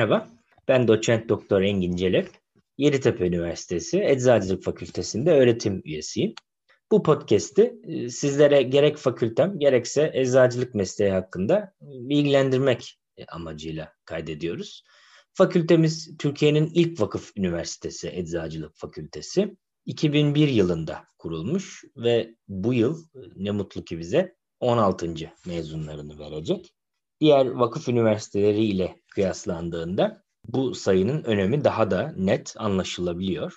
Merhaba, ben doçent doktor Engin Celep. Yeditepe Üniversitesi Eczacılık Fakültesi'nde öğretim üyesiyim. Bu podcast'i e, sizlere gerek fakültem gerekse eczacılık mesleği hakkında bilgilendirmek amacıyla kaydediyoruz. Fakültemiz Türkiye'nin ilk vakıf üniversitesi Eczacılık Fakültesi. 2001 yılında kurulmuş ve bu yıl ne mutlu ki bize 16. mezunlarını verecek. Diğer vakıf üniversiteleri ile kıyaslandığında bu sayının önemi daha da net anlaşılabiliyor.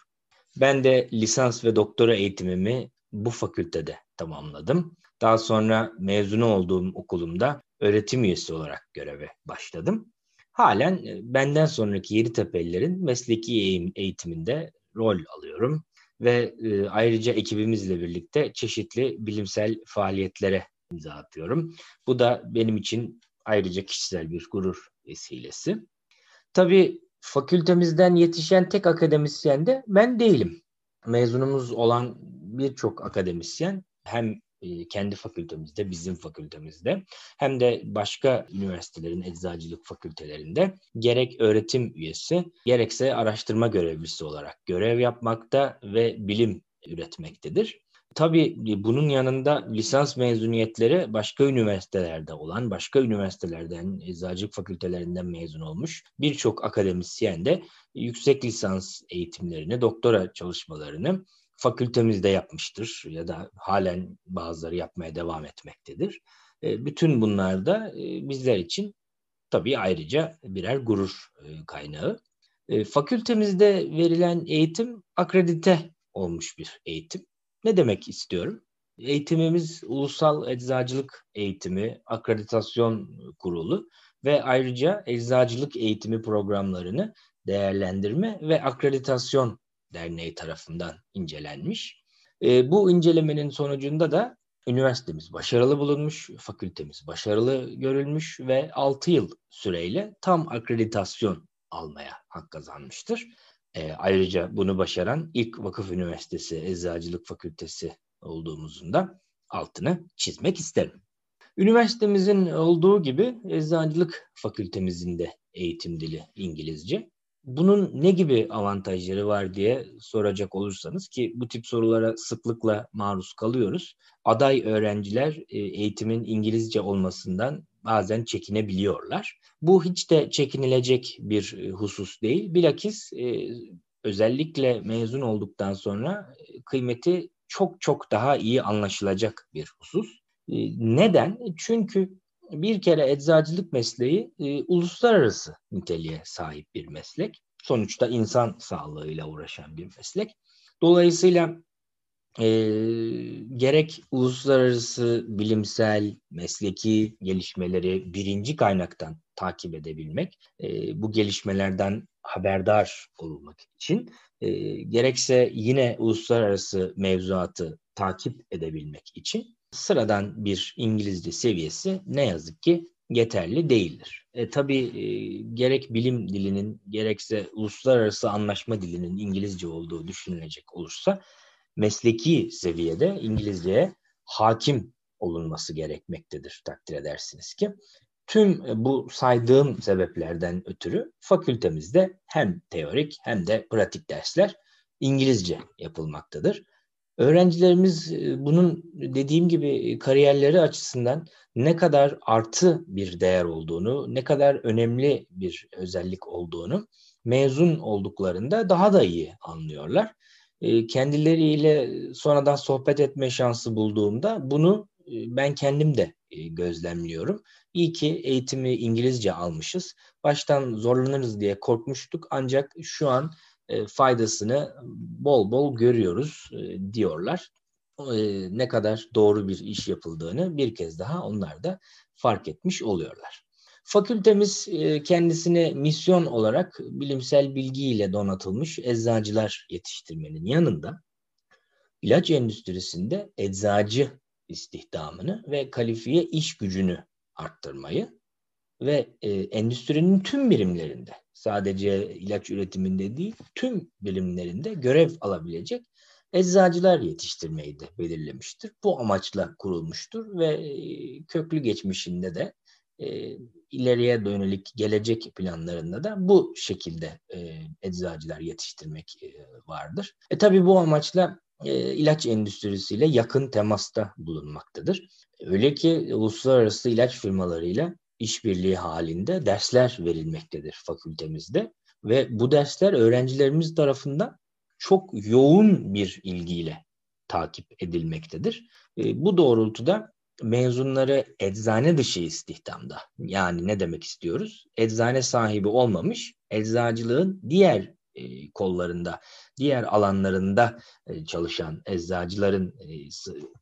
Ben de lisans ve doktora eğitimimi bu fakültede tamamladım. Daha sonra mezunu olduğum okulumda öğretim üyesi olarak göreve başladım. Halen e, benden sonraki Yeditepe'lilerin mesleki eğitiminde rol alıyorum ve e, ayrıca ekibimizle birlikte çeşitli bilimsel faaliyetlere imza atıyorum. Bu da benim için ayrıca kişisel bir gurur vesilesi. Tabii fakültemizden yetişen tek akademisyen de ben değilim. Mezunumuz olan birçok akademisyen hem e, kendi fakültemizde, bizim fakültemizde hem de başka üniversitelerin eczacılık fakültelerinde gerek öğretim üyesi gerekse araştırma görevlisi olarak görev yapmakta ve bilim üretmektedir. Tabii bunun yanında lisans mezuniyetleri başka üniversitelerde olan, başka üniversitelerden, eczacılık fakültelerinden mezun olmuş birçok akademisyen de yüksek lisans eğitimlerini, doktora çalışmalarını fakültemizde yapmıştır ya da halen bazıları yapmaya devam etmektedir. E, bütün bunlar da e, bizler için tabii ayrıca birer gurur e, kaynağı. Fakültemizde verilen eğitim akredite olmuş bir eğitim. Ne demek istiyorum? Eğitimimiz Ulusal Eczacılık Eğitimi Akreditasyon Kurulu ve ayrıca eczacılık eğitimi programlarını değerlendirme ve akreditasyon derneği tarafından incelenmiş. E, bu incelemenin sonucunda da üniversitemiz başarılı bulunmuş, fakültemiz başarılı görülmüş ve 6 yıl süreyle tam akreditasyon almaya hak kazanmıştır. E, ayrıca bunu başaran ilk vakıf üniversitesi Eczacılık Fakültesi olduğumuzun da altını çizmek isterim. Üniversitemizin olduğu gibi Eczacılık Fakültemizin de eğitim dili İngilizce. Bunun ne gibi avantajları var diye soracak olursanız ki bu tip sorulara sıklıkla maruz kalıyoruz. Aday öğrenciler e, eğitimin İngilizce olmasından bazen çekinebiliyorlar. Bu hiç de çekinilecek bir e, husus değil. Bilakis e, özellikle mezun olduktan sonra kıymeti çok çok daha iyi anlaşılacak bir husus. Neden? Çünkü bir kere eczacılık mesleği e, uluslararası niteliğe sahip bir meslek. Sonuçta insan sağlığıyla uğraşan bir meslek. Dolayısıyla e, gerek uluslararası bilimsel, mesleki gelişmeleri birinci kaynaktan takip edebilmek, e, bu gelişmelerden haberdar olmak için, e, gerekse yine uluslararası mevzuatı takip edebilmek için sıradan bir İngilizce seviyesi ne yazık ki yeterli değildir. E, tabii e, gerek bilim dilinin gerekse uluslararası anlaşma dilinin İngilizce olduğu düşünülecek olursa mesleki seviyede İngilizceye hakim olunması gerekmektedir takdir edersiniz ki. Tüm bu saydığım sebeplerden ötürü fakültemizde hem teorik hem de pratik dersler İngilizce yapılmaktadır. Öğrencilerimiz e, bunun dediğim gibi e, kariyerleri açısından ne kadar artı bir değer olduğunu, ne kadar önemli bir özellik olduğunu mezun olduklarında daha da iyi anlıyorlar. E, kendileriyle sonradan sohbet etme şansı bulduğumda bunu ben kendim de gözlemliyorum. İyi ki eğitimi İngilizce almışız. Baştan zorlanırız diye korkmuştuk ancak şu an e, faydasını bol bol görüyoruz e, diyorlar. E, ne kadar doğru bir iş yapıldığını bir kez daha onlar da fark etmiş oluyorlar. Fakültemiz kendisine misyon olarak bilimsel bilgiyle donatılmış eczacılar yetiştirmenin yanında ilaç endüstrisinde eczacı istihdamını ve kalifiye iş gücünü arttırmayı ve e, endüstrinin tüm birimlerinde sadece ilaç üretiminde değil tüm birimlerinde görev alabilecek eczacılar yetiştirmeyi de belirlemiştir. Bu amaçla kurulmuştur ve e, köklü geçmişinde de e, ileriye dönük gelecek planlarında da bu şekilde e, eczacılar yetiştirmek e, vardır. E tabi bu amaçla e, ilaç endüstrisiyle yakın temasta bulunmaktadır. Öyle ki uluslararası ilaç firmalarıyla işbirliği halinde dersler verilmektedir fakültemizde ve bu dersler öğrencilerimiz tarafından çok yoğun bir ilgiyle takip edilmektedir. E, bu doğrultuda mezunları eczane dışı istihdamda. Yani ne demek istiyoruz? Eczane sahibi olmamış, eczacılığın diğer e, kollarında, diğer alanlarında e, çalışan eczacıların e,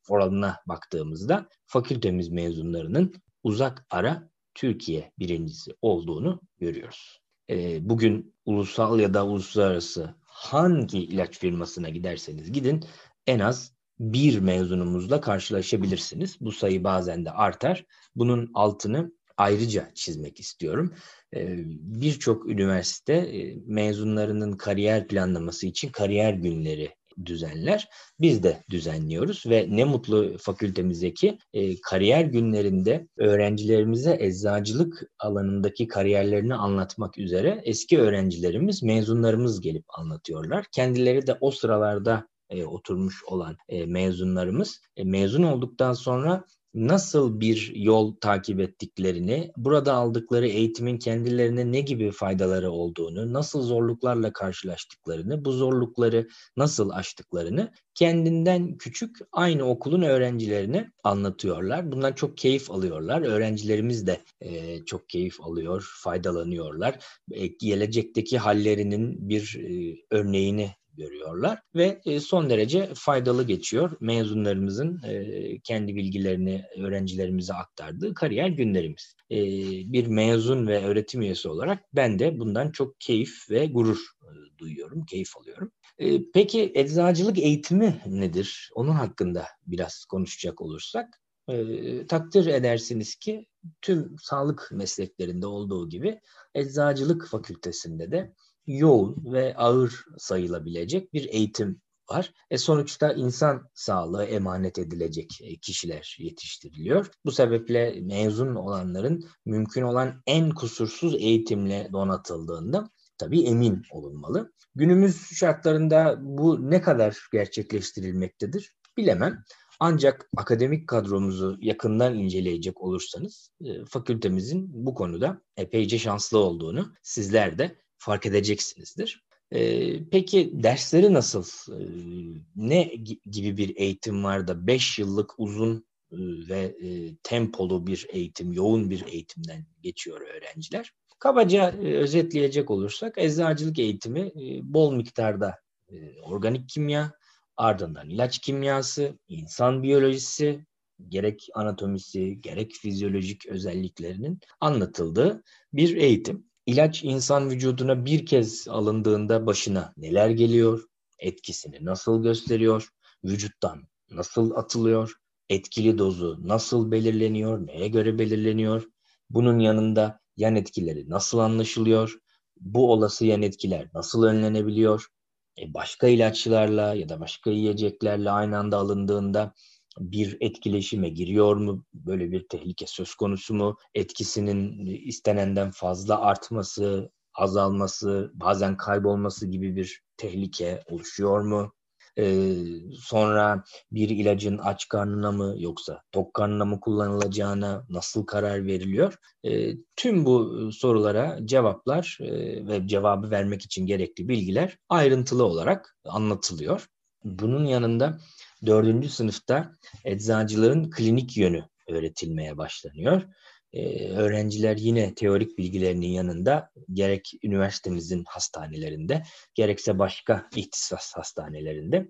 oranına baktığımızda fakültemiz mezunlarının uzak ara Türkiye birincisi olduğunu görüyoruz. E, bugün ulusal ya da uluslararası hangi ilaç firmasına giderseniz gidin en az bir mezunumuzla karşılaşabilirsiniz. Bu sayı bazen de artar. Bunun altını ayrıca çizmek istiyorum. Ee, birçok üniversite e, mezunlarının kariyer planlaması için kariyer günleri düzenler. Biz de düzenliyoruz ve ne mutlu fakültemizdeki e, kariyer günlerinde öğrencilerimize eczacılık alanındaki kariyerlerini anlatmak üzere eski öğrencilerimiz, mezunlarımız gelip anlatıyorlar. Kendileri de o sıralarda e, oturmuş olan e, mezunlarımız e, mezun olduktan sonra nasıl bir yol takip ettiklerini, burada aldıkları eğitimin kendilerine ne gibi faydaları olduğunu, nasıl zorluklarla karşılaştıklarını, bu zorlukları nasıl aştıklarını kendinden küçük aynı okulun öğrencilerine anlatıyorlar. Bundan çok keyif alıyorlar. Öğrencilerimiz de e, çok keyif alıyor, faydalanıyorlar. E, gelecekteki hallerinin bir e, örneğini görüyorlar ve e, son derece faydalı geçiyor mezunlarımızın e, kendi bilgilerini öğrencilerimize aktardığı kariyer günlerimiz. E, bir mezun ve öğretim üyesi olarak ben de bundan çok keyif ve gurur duyuyorum, keyif alıyorum. Peki eczacılık eğitimi nedir? Onun hakkında biraz konuşacak olursak e, takdir edersiniz ki tüm sağlık mesleklerinde olduğu gibi eczacılık fakültesinde de yoğun ve ağır sayılabilecek bir eğitim var. E sonuçta insan sağlığı emanet edilecek e, kişiler yetiştiriliyor. Bu sebeple mezun olanların mümkün olan en kusursuz eğitimle donatıldığında tabii emin olunmalı. Günümüz şartlarında bu ne kadar gerçekleştirilmektedir bilemem. Ancak akademik kadromuzu yakından inceleyecek olursanız e, fakültemizin bu konuda epeyce şanslı olduğunu sizler de fark edeceksinizdir. Ee, peki dersleri nasıl? Ee, ne gibi bir eğitim var da 5 yıllık uzun e, ve e, tempolu bir eğitim, yoğun bir eğitimden geçiyor öğrenciler? Kabaca e, özetleyecek olursak eczacılık eğitimi e, bol miktarda e, organik kimya, ardından ilaç kimyası, insan biyolojisi, gerek anatomisi, gerek fizyolojik özelliklerinin anlatıldığı bir eğitim. İlaç insan vücuduna bir kez alındığında başına neler geliyor, etkisini nasıl gösteriyor, vücuttan nasıl atılıyor, etkili dozu nasıl belirleniyor, neye göre belirleniyor, bunun yanında yan etkileri nasıl anlaşılıyor, bu olası yan etkiler nasıl önlenebiliyor, e başka ilaçlarla ya da başka yiyeceklerle aynı anda alındığında bir etkileşime giriyor mu? Böyle bir tehlike söz konusu mu? Etkisinin istenenden fazla artması, azalması, bazen kaybolması gibi bir tehlike oluşuyor mu? Ee, sonra bir ilacın aç karnına mı yoksa tok karnına mı kullanılacağına nasıl karar veriliyor? Ee, tüm bu sorulara cevaplar e, ve cevabı vermek için gerekli bilgiler ayrıntılı olarak anlatılıyor. Bunun yanında dördüncü sınıfta eczacıların klinik yönü öğretilmeye başlanıyor. Ee, öğrenciler yine teorik bilgilerinin yanında gerek üniversitemizin hastanelerinde gerekse başka ihtisas hastanelerinde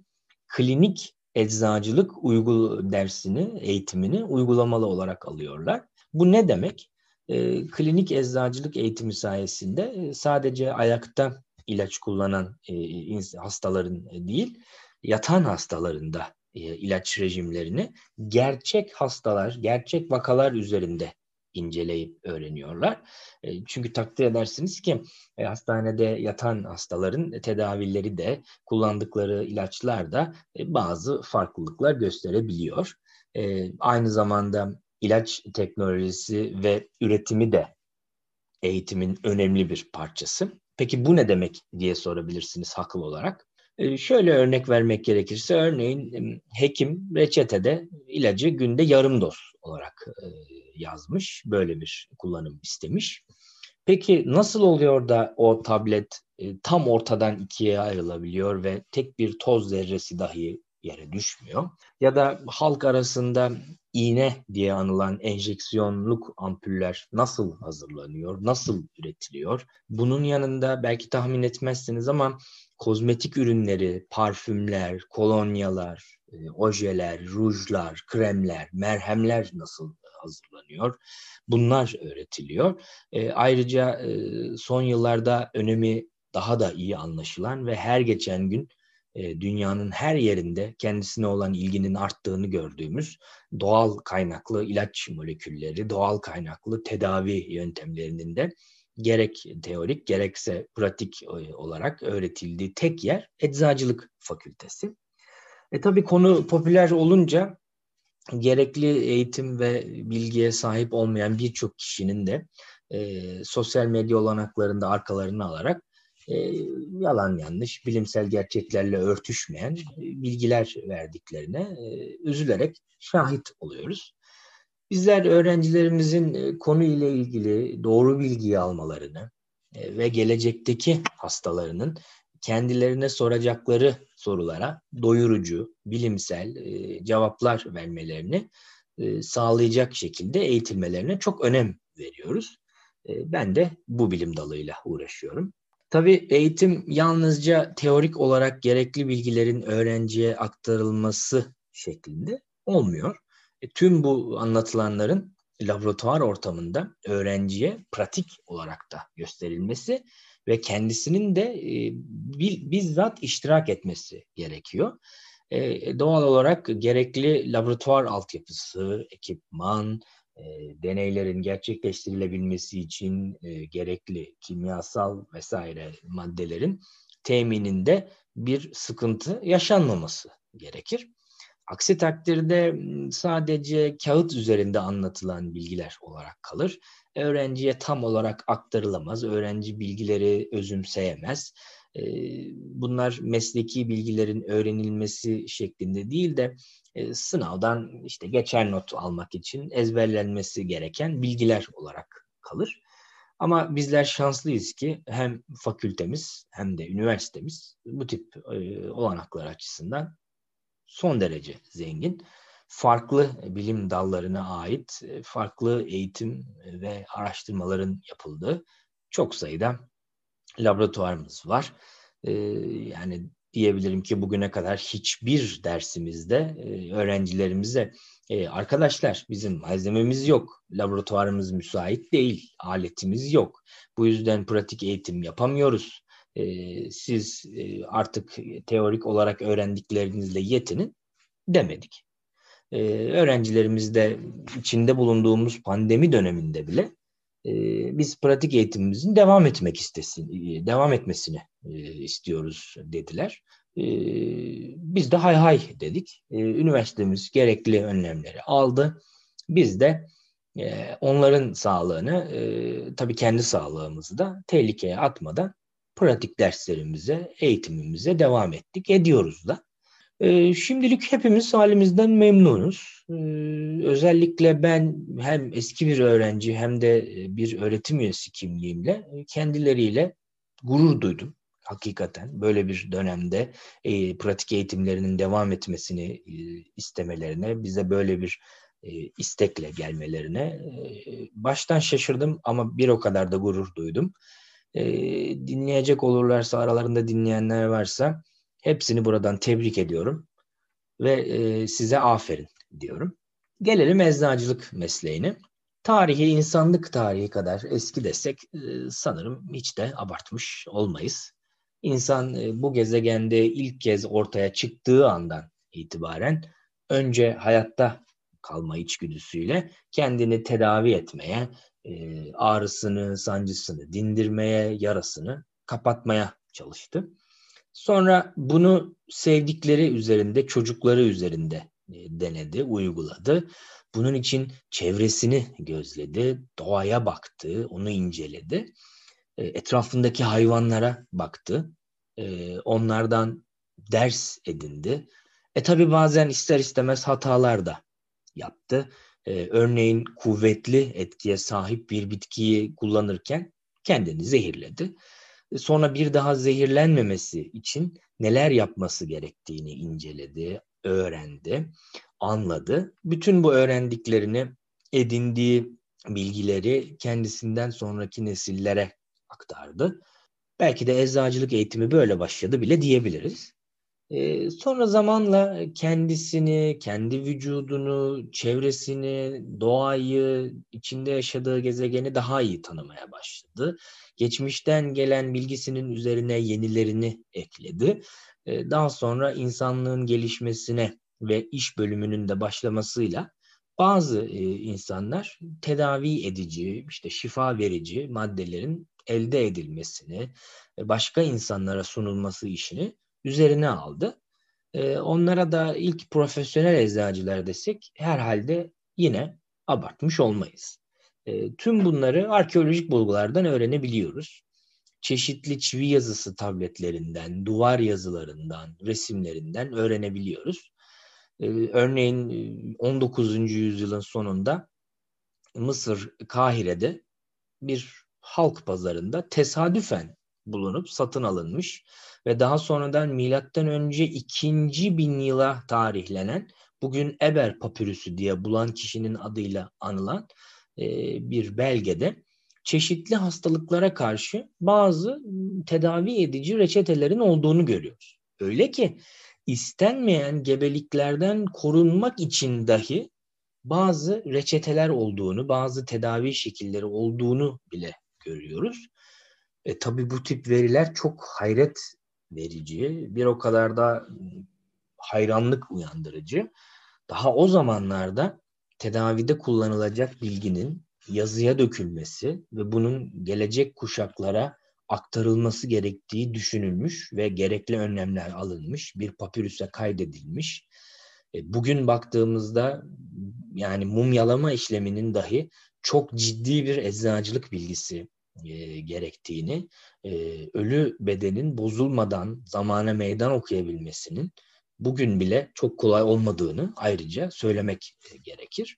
klinik eczacılık uygul dersini, eğitimini uygulamalı olarak alıyorlar. Bu ne demek? E, klinik eczacılık eğitimi sayesinde e, sadece ayakta ilaç kullanan e, hastaların değil, yatan hastalarında e, ilaç rejimlerini gerçek hastalar, gerçek vakalar üzerinde inceleyip öğreniyorlar. E, çünkü takdir edersiniz ki e, hastanede yatan hastaların tedavileri de kullandıkları ilaçlar da bazı farklılıklar gösterebiliyor. Aynı zamanda ilaç teknolojisi ve üretimi de eğitimin önemli bir parçası. Peki bu ne demek diye sorabilirsiniz haklı olarak. Ee, şöyle örnek vermek gerekirse örneğin hekim reçetede ilacı günde yarım doz olarak e, yazmış. Böyle bir kullanım istemiş. Peki nasıl oluyor da o tablet e, tam ortadan ikiye ayrılabiliyor ve tek bir toz zerresi dahi yere düşmüyor? Ya da halk arasında iğne diye anılan enjeksiyonluk ampuller nasıl hazırlanıyor, nasıl üretiliyor? Bunun yanında belki tahmin etmezsiniz ama kozmetik ürünleri, parfümler, kolonyalar, e, ojeler, rujlar, kremler, merhemler nasıl hazırlanıyor? Bunlar öğretiliyor. E, ayrıca e, son yıllarda önemi daha da iyi anlaşılan ve her geçen gün e, dünyanın her yerinde kendisine olan ilginin arttığını gördüğümüz doğal kaynaklı ilaç molekülleri, doğal kaynaklı tedavi yöntemlerinin de gerek teorik gerekse pratik e, olarak öğretildiği tek yer Eczacılık Fakültesi. E tabii konu popüler olunca gerekli eğitim ve bilgiye sahip olmayan birçok kişinin de e, sosyal medya olanaklarında arkalarını alarak e, yalan yanlış, bilimsel gerçeklerle örtüşmeyen e, bilgiler verdiklerine e, üzülerek şahit oluyoruz. Bizler öğrencilerimizin e, konu ile ilgili doğru bilgiyi almalarını e, ve gelecekteki hastalarının kendilerine soracakları sorulara doyurucu, bilimsel e, cevaplar vermelerini sağlayacak şekilde eğitilmelerine çok önem veriyoruz. Ben de bu bilim dalıyla uğraşıyorum. Tabii eğitim yalnızca teorik olarak gerekli bilgilerin öğrenciye aktarılması şeklinde olmuyor. E, tüm bu anlatılanların laboratuvar ortamında öğrenciye pratik olarak da gösterilmesi ve kendisinin de e, bizzat iştirak etmesi gerekiyor. E, doğal olarak gerekli laboratuvar altyapısı, ekipman, deneylerin gerçekleştirilebilmesi için gerekli kimyasal vesaire maddelerin temininde bir sıkıntı yaşanmaması gerekir. Aksi takdirde sadece kağıt üzerinde anlatılan bilgiler olarak kalır. Öğrenciye tam olarak aktarılamaz. Öğrenci bilgileri özümseyemez. Bunlar mesleki bilgilerin öğrenilmesi şeklinde değil de sınavdan işte geçer not almak için ezberlenmesi gereken bilgiler olarak kalır. Ama bizler şanslıyız ki hem fakültemiz hem de üniversitemiz bu tip olanaklar açısından son derece zengin. Farklı bilim dallarına ait e, farklı eğitim ve araştırmaların yapıldığı çok sayıda laboratuvarımız var. E, yani diyebilirim ki bugüne kadar hiçbir dersimizde e, öğrencilerimize arkadaşlar bizim malzememiz yok, laboratuvarımız müsait değil, aletimiz yok. Bu yüzden pratik eğitim yapamıyoruz e, siz e, artık teorik olarak öğrendiklerinizle yetinin demedik. E, öğrencilerimiz de içinde bulunduğumuz pandemi döneminde bile e, biz pratik eğitimimizin devam etmek istesin, e, devam etmesini e, istiyoruz dediler. E, biz de hay hay dedik. E, üniversitemiz gerekli önlemleri aldı. Biz de e, onların sağlığını, e, tabii kendi sağlığımızı da tehlikeye atmadan pratik derslerimize, eğitimimize devam ettik. Ediyoruz da. Ee, şimdilik hepimiz halimizden memnunuz. Ee, özellikle ben hem eski bir öğrenci hem de e, bir öğretim üyesi kimliğimle e, kendileriyle gurur duydum. Hakikaten böyle bir dönemde e, pratik eğitimlerinin devam etmesini istemelerine, bize böyle bir istekle gelmelerine baştan şaşırdım ama bir o kadar da gurur duydum. E, dinleyecek olurlarsa, aralarında dinleyenler varsa hepsini buradan tebrik ediyorum ve e, size aferin diyorum. Gelelim eczacılık mesleğine. Tarihi insanlık tarihi kadar eski desek e, sanırım hiç de abartmış olmayız. İnsan e, bu gezegende ilk kez ortaya çıktığı andan itibaren önce hayatta kalma içgüdüsüyle kendini tedavi etmeye, e, ağrısını, sancısını dindirmeye, yarasını kapatmaya çalıştı. Sonra bunu sevdikleri üzerinde, çocukları üzerinde denedi, uyguladı. Bunun için çevresini gözledi, doğaya baktı, onu inceledi. Etrafındaki hayvanlara baktı. Onlardan ders edindi. E tabi bazen ister istemez hatalar da yaptı. Örneğin kuvvetli etkiye sahip bir bitkiyi kullanırken kendini zehirledi. Sonra bir daha zehirlenmemesi için neler yapması gerektiğini inceledi, öğrendi, anladı. Bütün bu öğrendiklerini, edindiği bilgileri kendisinden sonraki nesillere aktardı. Belki de eczacılık eğitimi böyle başladı bile diyebiliriz. Sonra zamanla kendisini, kendi vücudunu, çevresini, doğayı, içinde yaşadığı gezegeni daha iyi tanımaya başladı. Geçmişten gelen bilgisinin üzerine yenilerini ekledi. Daha sonra insanlığın gelişmesine ve iş bölümünün de başlamasıyla bazı insanlar tedavi edici, işte şifa verici maddelerin elde edilmesini, başka insanlara sunulması işini üzerine aldı. E, onlara da ilk profesyonel eczacılar desek herhalde yine abartmış olmayız. E, tüm bunları arkeolojik bulgulardan öğrenebiliyoruz. Çeşitli çivi yazısı tabletlerinden, duvar yazılarından, resimlerinden öğrenebiliyoruz. E, örneğin 19. yüzyılın sonunda Mısır Kahire'de bir halk pazarında tesadüfen bulunup satın alınmış ve daha sonradan milattan önce 2. bin yıla tarihlenen bugün Eber papürüsü diye bulan kişinin adıyla anılan e, bir belgede çeşitli hastalıklara karşı bazı tedavi edici reçetelerin olduğunu görüyoruz. Öyle ki istenmeyen gebeliklerden korunmak için dahi bazı reçeteler olduğunu, bazı tedavi şekilleri olduğunu bile görüyoruz. E, tabii bu tip veriler çok hayret verici, bir o kadar da hayranlık uyandırıcı. Daha o zamanlarda tedavide kullanılacak bilginin yazıya dökülmesi ve bunun gelecek kuşaklara aktarılması gerektiği düşünülmüş ve gerekli önlemler alınmış, bir papirüse kaydedilmiş. E, bugün baktığımızda yani mumyalama işleminin dahi çok ciddi bir eczacılık bilgisi e, gerektiğini, e, ölü bedenin bozulmadan zamana meydan okuyabilmesinin bugün bile çok kolay olmadığını ayrıca söylemek e, gerekir.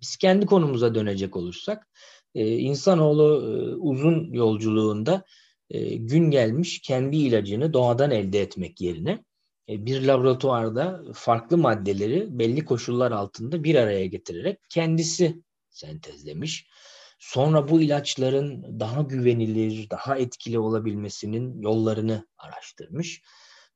Biz kendi konumuza dönecek olursak, e, insanoğlu e, uzun yolculuğunda e, gün gelmiş kendi ilacını doğadan elde etmek yerine e, bir laboratuvarda farklı maddeleri belli koşullar altında bir araya getirerek kendisi sentezlemiş Sonra bu ilaçların daha güvenilir, daha etkili olabilmesinin yollarını araştırmış.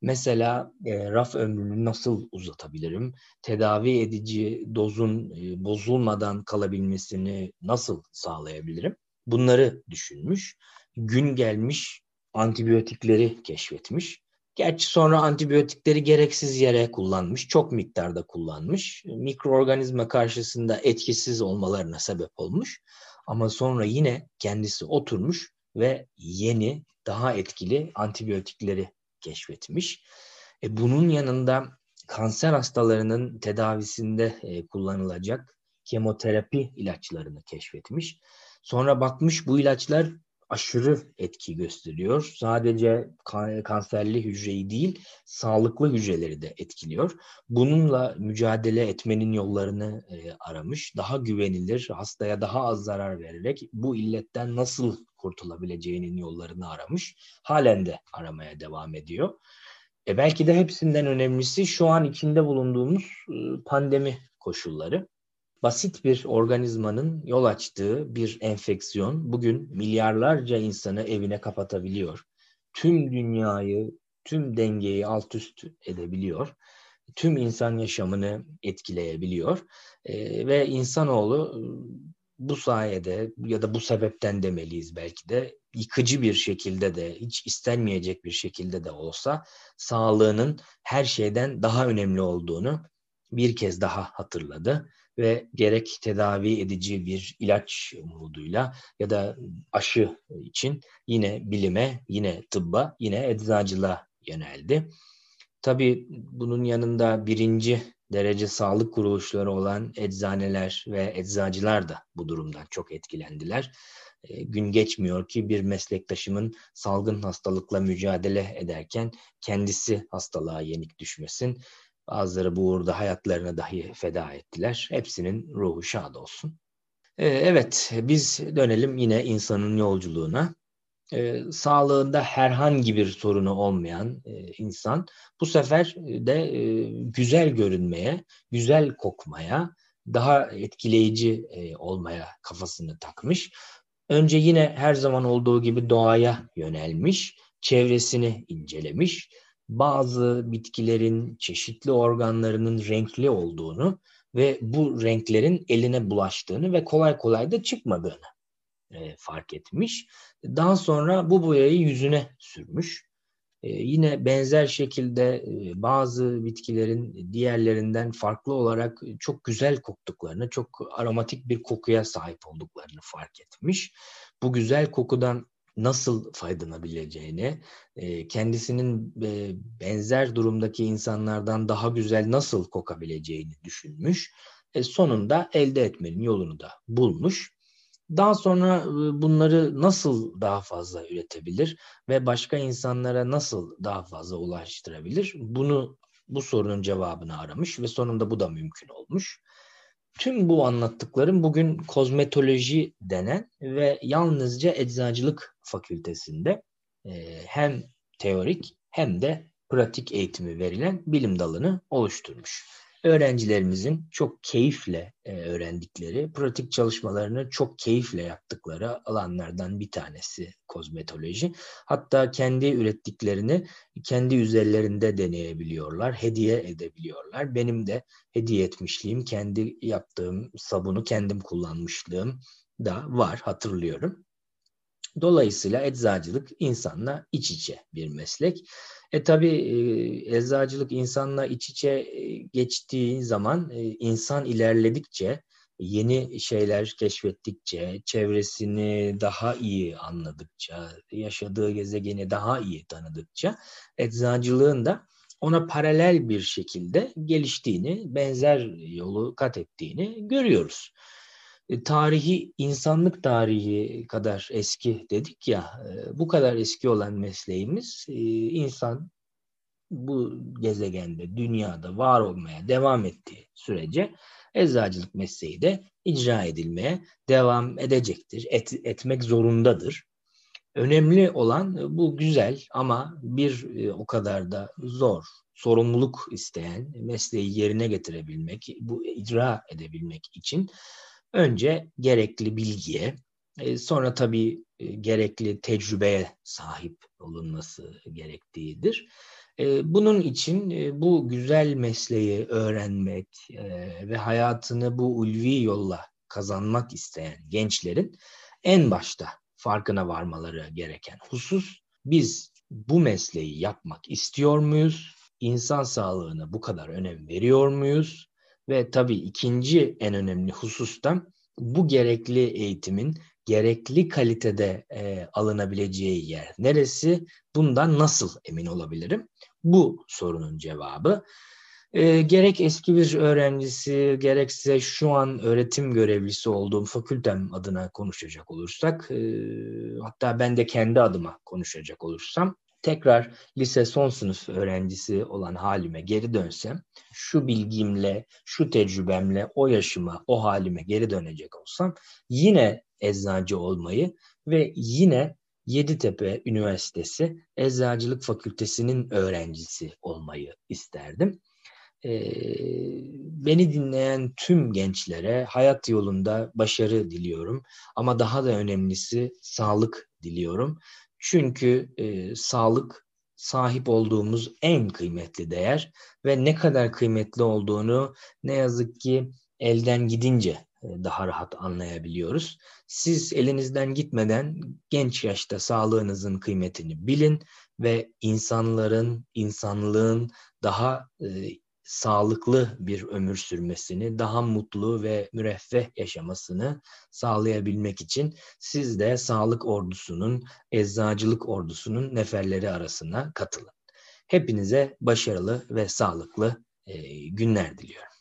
Mesela e, raf ömrünü nasıl uzatabilirim? Tedavi edici dozun e, bozulmadan kalabilmesini nasıl sağlayabilirim? Bunları düşünmüş. Gün gelmiş antibiyotikleri keşfetmiş. Gerçi sonra antibiyotikleri gereksiz yere kullanmış, çok miktarda kullanmış. Mikroorganizma karşısında etkisiz olmalarına sebep olmuş. Ama sonra yine kendisi oturmuş ve yeni, daha etkili antibiyotikleri keşfetmiş. E bunun yanında kanser hastalarının tedavisinde e, kullanılacak kemoterapi ilaçlarını keşfetmiş. Sonra bakmış bu ilaçlar aşırı etki gösteriyor. Sadece kanserli hücreyi değil, sağlıklı hücreleri de etkiliyor. Bununla mücadele etmenin yollarını e, aramış. Daha güvenilir, hastaya daha az zarar vererek bu illetten nasıl kurtulabileceğinin yollarını aramış. Halen de aramaya devam ediyor. E belki de hepsinden önemlisi şu an içinde bulunduğumuz e, pandemi koşulları basit bir organizmanın yol açtığı bir enfeksiyon bugün milyarlarca insanı evine kapatabiliyor. Tüm dünyayı, tüm dengeyi alt üst edebiliyor. Tüm insan yaşamını etkileyebiliyor. Ee, ve insanoğlu bu sayede ya da bu sebepten demeliyiz belki de yıkıcı bir şekilde de hiç istenmeyecek bir şekilde de olsa sağlığının her şeyden daha önemli olduğunu bir kez daha hatırladı ve gerek tedavi edici bir ilaç umuduyla ya da aşı için yine bilime, yine tıbba, yine eczacılığa yöneldi. Tabii bunun yanında birinci derece sağlık kuruluşları olan eczaneler ve eczacılar da bu durumdan çok etkilendiler. E, gün geçmiyor ki bir meslektaşımın salgın hastalıkla mücadele ederken kendisi hastalığa yenik düşmesin. Bazıları bu uğurda hayatlarını dahi feda ettiler. Hepsinin ruhu şad olsun. E, evet, biz dönelim yine insanın yolculuğuna. Ee, sağlığında herhangi bir sorunu olmayan e, insan bu sefer de e, güzel görünmeye, güzel kokmaya, daha etkileyici e, olmaya kafasını takmış. Önce yine her zaman olduğu gibi doğaya yönelmiş, çevresini incelemiş, bazı bitkilerin çeşitli organlarının renkli olduğunu ve bu renklerin eline bulaştığını ve kolay kolay da çıkmadığını e, fark etmiş. Daha sonra bu boyayı yüzüne sürmüş. E, yine benzer şekilde e, bazı bitkilerin diğerlerinden farklı olarak çok güzel koktuklarını, çok aromatik bir kokuya sahip olduklarını fark etmiş. Bu güzel kokudan nasıl faydalanabileceğini, e, kendisinin benzer durumdaki insanlardan daha güzel nasıl kokabileceğini düşünmüş. E, sonunda elde etmenin yolunu da bulmuş. Daha sonra bunları nasıl daha fazla üretebilir ve başka insanlara nasıl daha fazla ulaştırabilir? Bunu bu sorunun cevabını aramış ve sonunda bu da mümkün olmuş. Tüm bu anlattıklarım bugün kozmetoloji denen ve yalnızca eczacılık fakültesinde hem teorik hem de pratik eğitimi verilen bilim dalını oluşturmuş öğrencilerimizin çok keyifle e, öğrendikleri, pratik çalışmalarını çok keyifle yaptıkları alanlardan bir tanesi kozmetoloji. Hatta kendi ürettiklerini kendi üzerlerinde deneyebiliyorlar, hediye edebiliyorlar. Benim de hediye etmişliğim, kendi yaptığım sabunu kendim kullanmışlığım da var, hatırlıyorum. Dolayısıyla eczacılık insanla iç içe bir meslek. E tabi e, eczacılık insanla iç içe e, geçtiği zaman e, insan ilerledikçe, yeni şeyler keşfettikçe, çevresini daha iyi anladıkça, yaşadığı gezegeni daha iyi tanıdıkça eczacılığın da ona paralel bir şekilde geliştiğini, benzer yolu kat ettiğini görüyoruz. E, tarihi insanlık tarihi kadar eski dedik ya e, bu kadar eski olan mesleğimiz e, insan bu gezegende dünyada var olmaya devam ettiği sürece eczacılık mesleği de icra edilmeye devam edecektir. Et, etmek zorundadır. Önemli olan bu güzel ama bir o kadar da zor, sorumluluk isteyen mesleği yerine getirebilmek, bu icra edebilmek için önce gerekli bilgiye, e, sonra tabii e, gerekli tecrübeye sahip olunması gerektiğidir. E, bunun için bu güzel mesleği öğrenmek ve hayatını bu ulvi yolla kazanmak isteyen gençlerin en başta farkına varmaları gereken husus biz bu mesleği yapmak istiyor muyuz? İnsan sağlığına bu kadar önem veriyor muyuz? Ve tabii ikinci en önemli husustan bu gerekli eğitimin gerekli kalitede e, alınabileceği yer neresi? Bundan nasıl emin olabilirim? Bu sorunun cevabı. E, gerek eski bir öğrencisi gerekse şu an öğretim görevlisi olduğum fakültem adına konuşacak olursak, e, hatta ben de kendi adıma konuşacak olursam, tekrar lise son sınıf öğrencisi olan halime geri dönsem, şu bilgimle, şu tecrübemle, o yaşıma, o halime geri dönecek olsam yine eczacı olmayı ve yine Yeditepe Üniversitesi Eczacılık Fakültesinin öğrencisi olmayı isterdim. Ee, beni dinleyen tüm gençlere hayat yolunda başarı diliyorum ama daha da önemlisi sağlık diliyorum. Çünkü e, sağlık sahip olduğumuz en kıymetli değer ve ne kadar kıymetli olduğunu ne yazık ki elden gidince e, daha rahat anlayabiliyoruz. Siz elinizden gitmeden genç yaşta sağlığınızın kıymetini bilin ve insanların, insanlığın daha e, sağlıklı bir ömür sürmesini, daha mutlu ve müreffeh yaşamasını sağlayabilmek için siz de sağlık ordusunun, eczacılık ordusunun neferleri arasına katılın. Hepinize başarılı ve sağlıklı günler diliyorum.